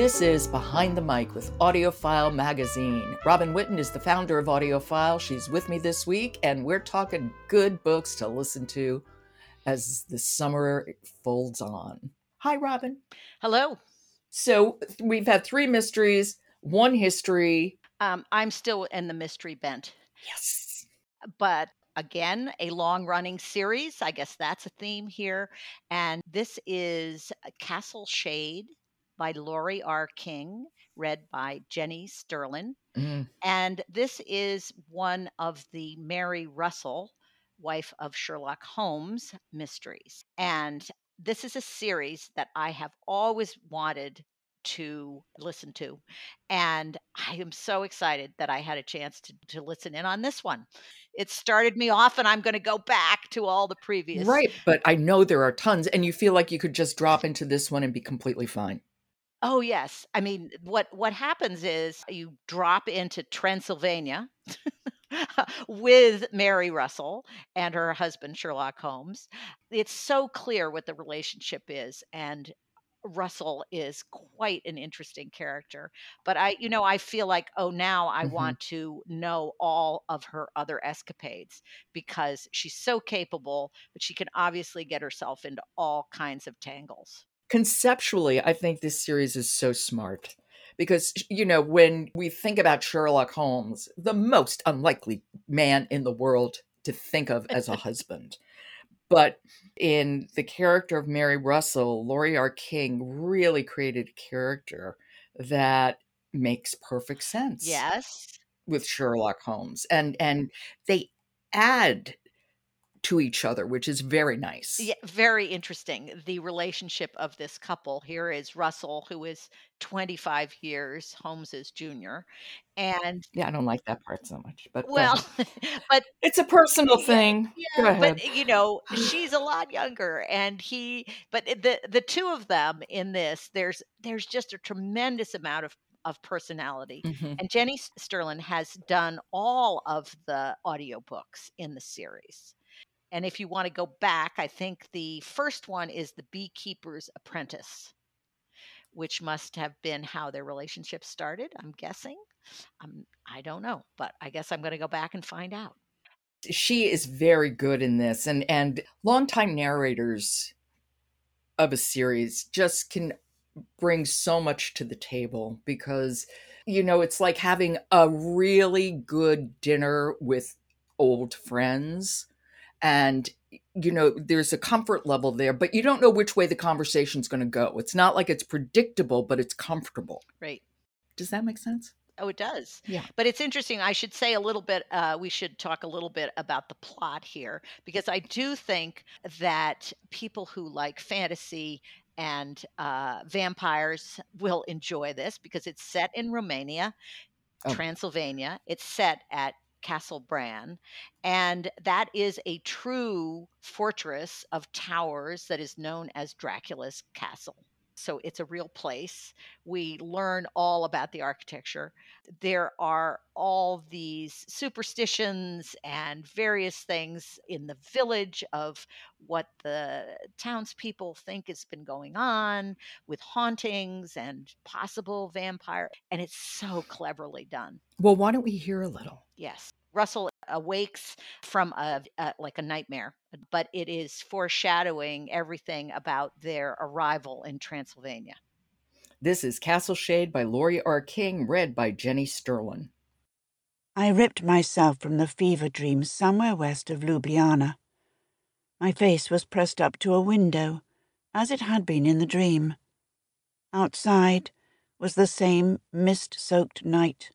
This is Behind the Mic with AudioFile Magazine. Robin Whitten is the founder of AudioFile. She's with me this week, and we're talking good books to listen to as the summer folds on. Hi, Robin. Hello. So we've had three mysteries, one history. Um, I'm still in the mystery bent. Yes. But again, a long running series. I guess that's a theme here. And this is Castle Shade by Laurie R. King, read by Jenny Sterlin. Mm. And this is one of the Mary Russell, wife of Sherlock Holmes, mysteries. And this is a series that I have always wanted to listen to. And I am so excited that I had a chance to, to listen in on this one. It started me off, and I'm going to go back to all the previous. Right. But I know there are tons, and you feel like you could just drop into this one and be completely fine. Oh yes. I mean, what what happens is you drop into Transylvania with Mary Russell and her husband Sherlock Holmes. It's so clear what the relationship is and Russell is quite an interesting character. But I, you know, I feel like, oh, now I Mhm. want to know all of her other escapades because she's so capable, but she can obviously get herself into all kinds of tangles. Conceptually, I think this series is so smart because, you know, when we think about Sherlock Holmes, the most unlikely man in the world to think of as a husband. But in the character of Mary Russell, Laurie R. King really created a character that makes perfect sense Yes. with Sherlock Holmes. And and they add to each other, which is very nice. Yeah, very interesting. The relationship of this couple. Here is Russell, who is 25 years Holmes's junior. And Yeah, I don't like that part so much, but well, but it's a personal Yeah, thing. Go yeah, ahead. but you know, she's a lot younger and he but the the two of them in this there's there's just a tremendous amount of of personality. Mhm. And Jenny S- Sterlin has done all of the audiobooks in the series. And if you want to go back, I think the first one is The Beekeeper's Apprentice, which must have been how their relationship started, I'm guessing. Um, I don't know, but I guess I'm going to go back and find out. She is very good in this, and and longtime narrators of a series just can bring so much to the table because you know it's like having a really good dinner with old friends and you know there's a comfort level there but you don't know which way the conversation's going to go it's not like it's predictable but it's comfortable Right. does that make sense Oh, it does. Yeah. But it's interesting. I should say a little bit, uh, we should talk a little bit about the plot here, because I do think that people who like fantasy and uh, vampires will enjoy this because it's set in Romania, Oh. Transylvania. It's set at Castle Bran, and that is a true fortress of towers that is known as Dracula's Castle. So it's a real place. We learn all about the architecture there are all these superstitions and various things in the village of what the townspeople think has been going on with hauntings and possible vampire. And it's so cleverly done. well why don't we hear a little Yes. Russell awakes from a, a like a nightmare, but it is foreshadowing everything about their arrival in Transylvania. This is Castle Shade by Laurie R. King, read by Jenny Sterlin. I ripped myself from the fever dream somewhere west of Ljubljana. My face was pressed up to a window, as it had been in the dream. Outside was the same mist soaked night,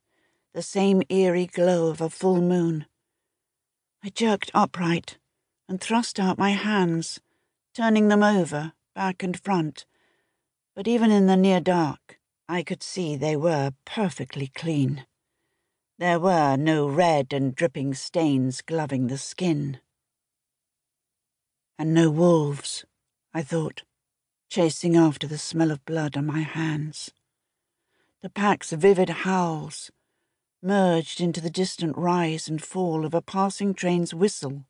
the same eerie glow of a full moon. I jerked upright and thrust out my hands, turning them over, back and front, but even in the near dark, I could see they were perfectly clean. There were no red and dripping stains gloving the skin. And no wolves, I thought, chasing after the smell of blood on my hands. The pack's vivid howls merged into the distant rise and fall of a passing train's whistle,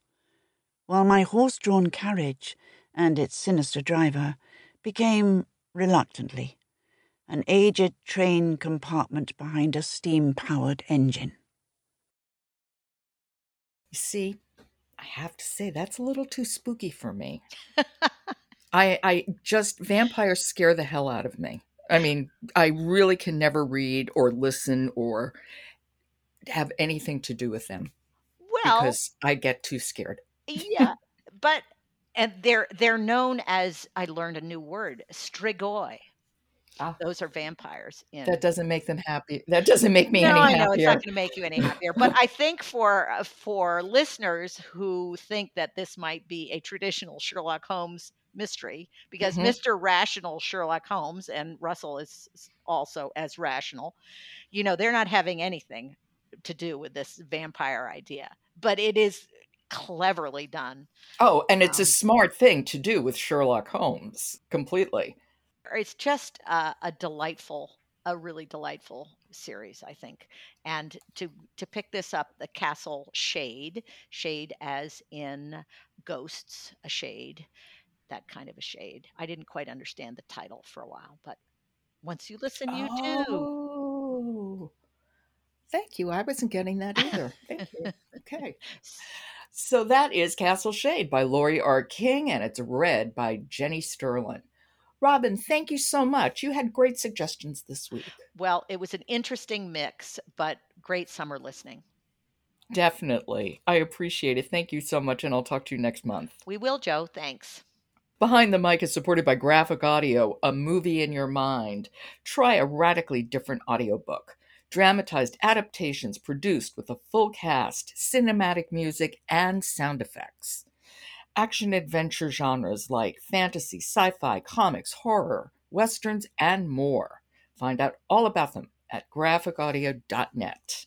while my horse drawn carriage and its sinister driver became, reluctantly, an aged train compartment behind a steam powered engine. You see, I have to say that's a little too spooky for me. I I just vampires scare the hell out of me. I mean, I really can never read or listen or have anything to do with them Well, because I get too scared. yeah, but and they're they're known as I learned a new word, strigoi. Ah. Those are vampires in That doesn't make them happy. That doesn't make me no, any I happier. know it's not going to make you any happier, but I think for uh, for listeners who think that this might be a traditional Sherlock Holmes mystery, because Mhm. Mr. Rational Sherlock Holmes and Russell is also as rational, you know, they're not having anything to do with this vampire idea, but it is cleverly done. Oh, and it's a Um, smart thing to do with Sherlock Holmes completely. It's just a, a delightful, a really delightful series, I think. And to to pick this up, the Castle Shade, shade as in ghosts, a shade, that kind of a shade. I didn't quite understand the title for a while, but once you listen, you do. Thank you. I wasn't getting that either. Thank you. Okay. So that is Castle Shade by Laurie R. King, and it's read by Jenny Sterlin. Robin, thank you so much. You had great suggestions this week. Well, it was an interesting mix, but great summer listening. Definitely. I appreciate it. Thank you so much, and I'll talk to you next month. We will, Jo. Thanks. Behind the Mic is supported by Graphic Audio, a movie in your mind. Try a radically different audiobook. Dramatized adaptations produced with a full cast, cinematic music, and sound effects. Action adventure genres like fantasy, sci fi, comics, horror, westerns, and more. Find out all about them at graphicaudio.net.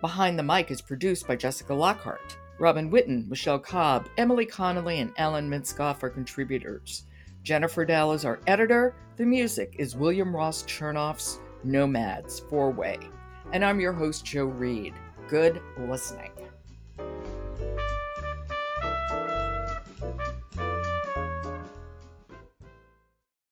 Behind the Mic is produced by Jessica Lockhart. Robin Whitten, Michelle Cobb, Emily Connolly, and Ellen Minskoff are contributors. Jennifer Dell is our editor. The music is William Ross Chernoff's Nomads Four Way. And I'm your host, Jo Reed. Good listening.